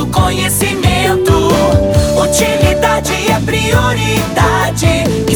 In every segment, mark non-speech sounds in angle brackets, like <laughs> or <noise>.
do conhecimento. Utilidade é prioridade.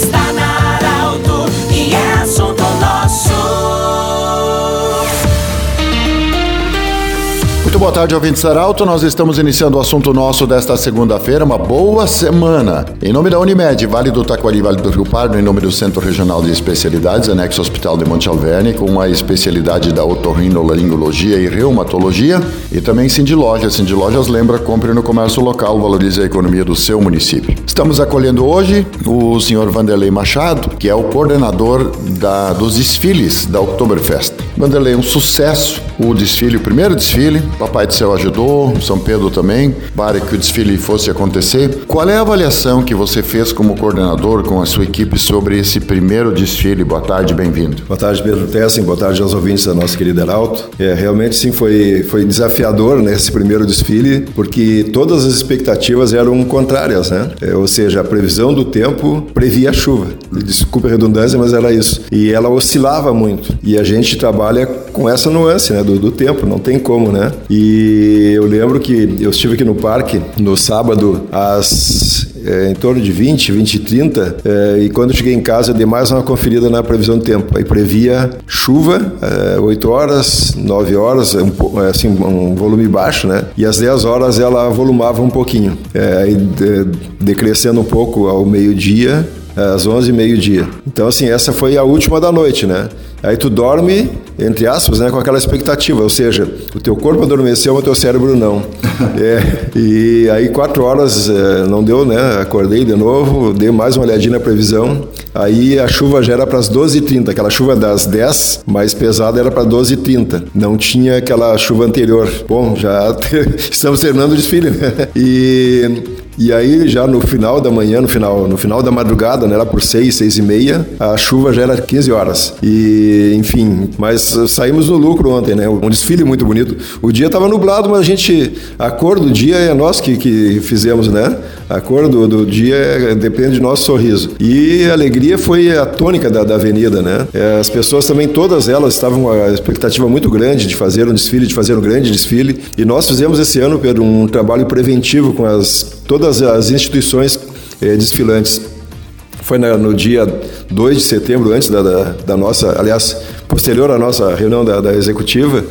Boa tarde, ouvintes Arauto. Nós estamos iniciando o assunto nosso desta segunda-feira. Uma boa semana. Em nome da Unimed, Vale do Taquari, Vale do Rio Pardo, em nome do Centro Regional de Especialidades, Anexo Hospital de Monte Alverne, com a especialidade da otorrinolaringologia e reumatologia. E também Cindy Lojas. Cindy Lojas lembra, compre no comércio local, valorize a economia do seu município. Estamos acolhendo hoje o senhor Vanderlei Machado, que é o coordenador da, dos desfiles da Oktoberfest. Vanderlei, um sucesso o desfile, o primeiro desfile. Papai do Céu ajudou, São Pedro também, para que o desfile fosse acontecer. Qual é a avaliação que você fez como coordenador com a sua equipe sobre esse primeiro desfile? Boa tarde, bem-vindo. Boa tarde, Pedro Tessin. Boa tarde aos ouvintes da nossa querida Arauto. É, realmente, sim, foi, foi desafiador né, primeiro desfile, porque todas as expectativas eram contrárias, né? É, ou seja, a previsão do tempo previa chuva. Desculpe a redundância, mas era isso. E ela oscilava muito. E a gente trabalha com essa nuance, né? Do, do tempo, não tem como, né? E eu lembro que eu estive aqui no parque no sábado às é, em torno de 20, 20 e 30, é, e quando cheguei em casa eu dei mais uma conferida na previsão do tempo. Aí previa chuva, é, 8 horas, 9 horas, um, assim, um volume baixo, né? E às 10 horas ela volumava um pouquinho, é, aí de, decrescendo um pouco ao meio-dia, às 11 meio-dia. Então, assim, essa foi a última da noite, né? Aí tu dorme, entre aspas, né, com aquela expectativa, ou seja, o teu corpo adormeceu, mas o teu cérebro não. <laughs> é, e aí quatro horas é, não deu, né? Acordei de novo, dei mais uma olhadinha na previsão. Aí a chuva já era para as 12h30, aquela chuva das 10 mais pesada era para 12h30. Não tinha aquela chuva anterior. Bom, já <laughs> estamos terminando o desfile, né? E e aí, já no final da manhã, no final, no final da madrugada, né, lá por seis, seis e meia, a chuva já era 15 horas. E, enfim, mas saímos no lucro ontem, né? Um desfile muito bonito. O dia estava nublado, mas a gente, a cor do dia é nós que, que fizemos, né? A cor do, do dia é, depende do nosso sorriso. E a alegria foi a tônica da, da avenida, né? É, as pessoas também, todas elas, estavam com uma expectativa muito grande de fazer um desfile, de fazer um grande desfile. E nós fizemos esse ano, Pedro, um trabalho preventivo com as todas as instituições eh, desfilantes. Foi na, no dia 2 de setembro, antes da, da, da, nossa, aliás, posterior à nossa reunião da, da executiva,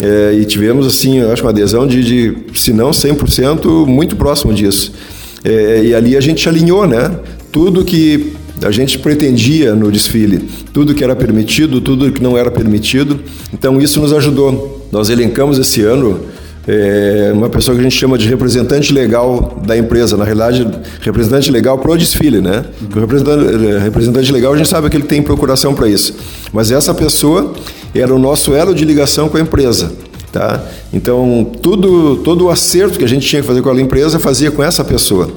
eh, e tivemos, assim, eu acho uma adesão de, de se não 100%, muito próximo disso. Eh, e ali a gente alinhou, né? Tudo que a gente pretendia no desfile, tudo que era permitido, tudo que não era permitido. Então isso nos ajudou. Nós elencamos esse ano é uma pessoa que a gente chama de representante legal da empresa, na realidade, representante legal para o desfile, né? O representante, é, representante legal a gente sabe que ele tem procuração para isso, mas essa pessoa era o nosso elo de ligação com a empresa. Tá? Então, tudo, todo o acerto que a gente tinha que fazer com a empresa fazia com essa pessoa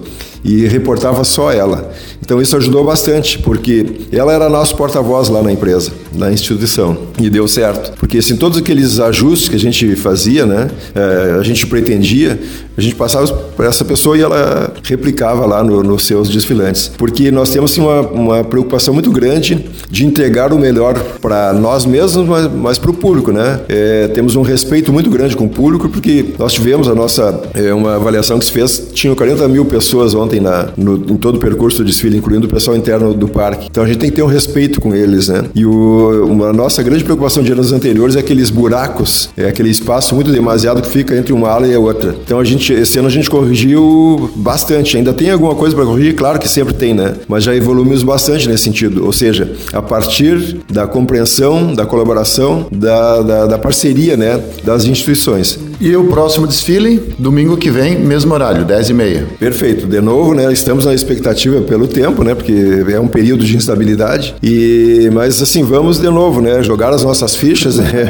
e reportava só ela. Então isso ajudou bastante, porque ela era nosso porta-voz lá na empresa, na instituição, e deu certo. Porque assim, todos aqueles ajustes que a gente fazia, né, é, a gente pretendia, a gente passava para essa pessoa e ela replicava lá no, nos seus desfilantes. Porque nós temos assim, uma, uma preocupação muito grande de entregar o melhor para nós mesmos, mas, mas para o público, né? É, temos um respeito muito grande com o público, porque nós tivemos a nossa, é, uma avaliação que se fez, tinham 40 mil pessoas ontem na, no, em todo o percurso do desfile, incluindo o pessoal interno do parque. Então a gente tem que ter um respeito com eles, né? E o, uma nossa grande preocupação de anos anteriores é aqueles buracos, é aquele espaço muito demasiado que fica entre uma ala e a outra. Então a gente, esse ano a gente corrigiu bastante. Ainda tem alguma coisa para corrigir? Claro que sempre tem, né? Mas já evoluímos bastante nesse sentido. Ou seja, a partir da compreensão, da colaboração, da, da, da parceria, né? Das instituições. E o próximo desfile, domingo que vem, mesmo horário, 10 e meia. Perfeito. De novo, né? Estamos na expectativa pelo tempo, né? Porque é um período de instabilidade. E mas assim vamos de novo, né? Jogar as nossas fichas, <laughs> né?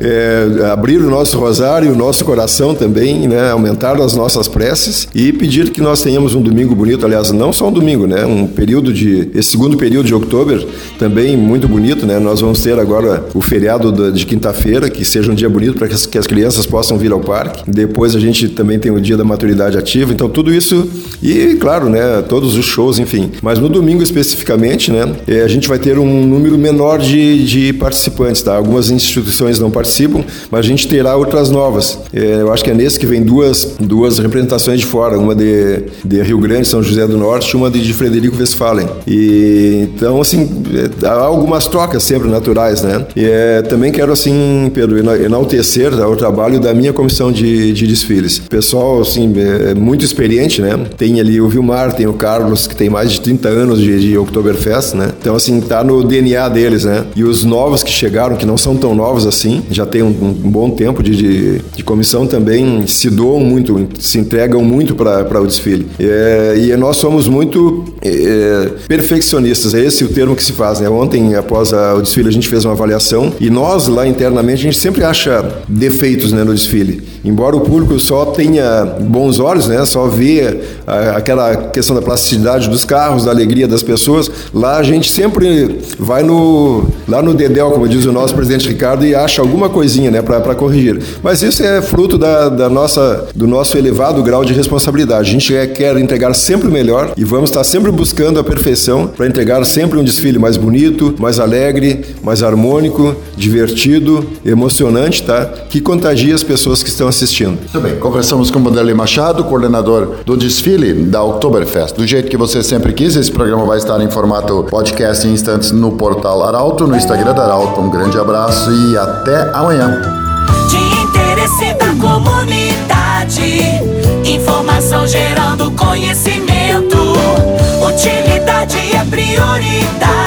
é, abrir o nosso rosário, o nosso coração também, né? Aumentar as nossas preces e pedir que nós tenhamos um domingo bonito. Aliás, não só um domingo, né? Um período de esse segundo período de outubro também muito bonito, né? Nós vamos ter agora o feriado de quinta-feira, que seja um dia bonito para que as crianças possam vir ao parque. Depois a gente também tem o dia da maturidade ativa. Então tudo isso e claro, né, todos os shows, enfim. Mas no domingo especificamente, né, é, a gente vai ter um número menor de, de participantes, tá? Algumas instituições não participam, mas a gente terá outras novas. É, eu acho que é nesse que vem duas, duas representações de fora, uma de, de Rio Grande, São José do Norte, uma de, de Frederico Westphalen. E então assim, é, há algumas trocas sempre naturais, né? E é, também quero assim, Pedro, enaltecer tá, o trabalho da minha comissão de, de desfiles. Pessoal assim, é muito experiente, né? Tem ali o Vilmar, tem o Carlos, que tem mais de 30 anos de, de Oktoberfest, né? Então assim, tá no DNA deles, né? E os novos que chegaram, que não são tão novos assim, já tem um, um bom tempo de, de, de, comissão também, se doam muito, se entregam muito para o desfile. É, e nós somos muito é, perfeccionistas, é esse o termo que se faz, né? Ontem, após a, o desfile, a gente fez uma avaliação e nós lá internamente a gente sempre acha defeitos né, no desfile. Embora o público só tenha bons olhos, né? Só vê a, aquela questão da plasticidade dos carros, da alegria das pessoas, lá a gente sempre vai no lá no dedéu, como diz o nosso presidente Ricardo, e acha alguma coisinha, né, para corrigir. Mas isso é fruto da, da, nossa do nosso elevado grau de responsabilidade. A gente é, quer entregar sempre o melhor e vamos estar sempre buscando a perfeição para entregar sempre um desfile mais bonito, mais alegre, mais harmônico, divertido, emocionante, tá? Que contagia as pessoas que estão assistindo. Muito bem. Conversamos com o Vanderlei Machado, coordenador do desfile da Oktoberfest. Do jeito que você sempre quis, esse programa vai estar em formato podcast em instantes no portal Arauto, no Instagram da Arauto. Um grande abraço e até amanhã. De interesse da comunidade, informação gerando conhecimento. Utilidade é prioridade.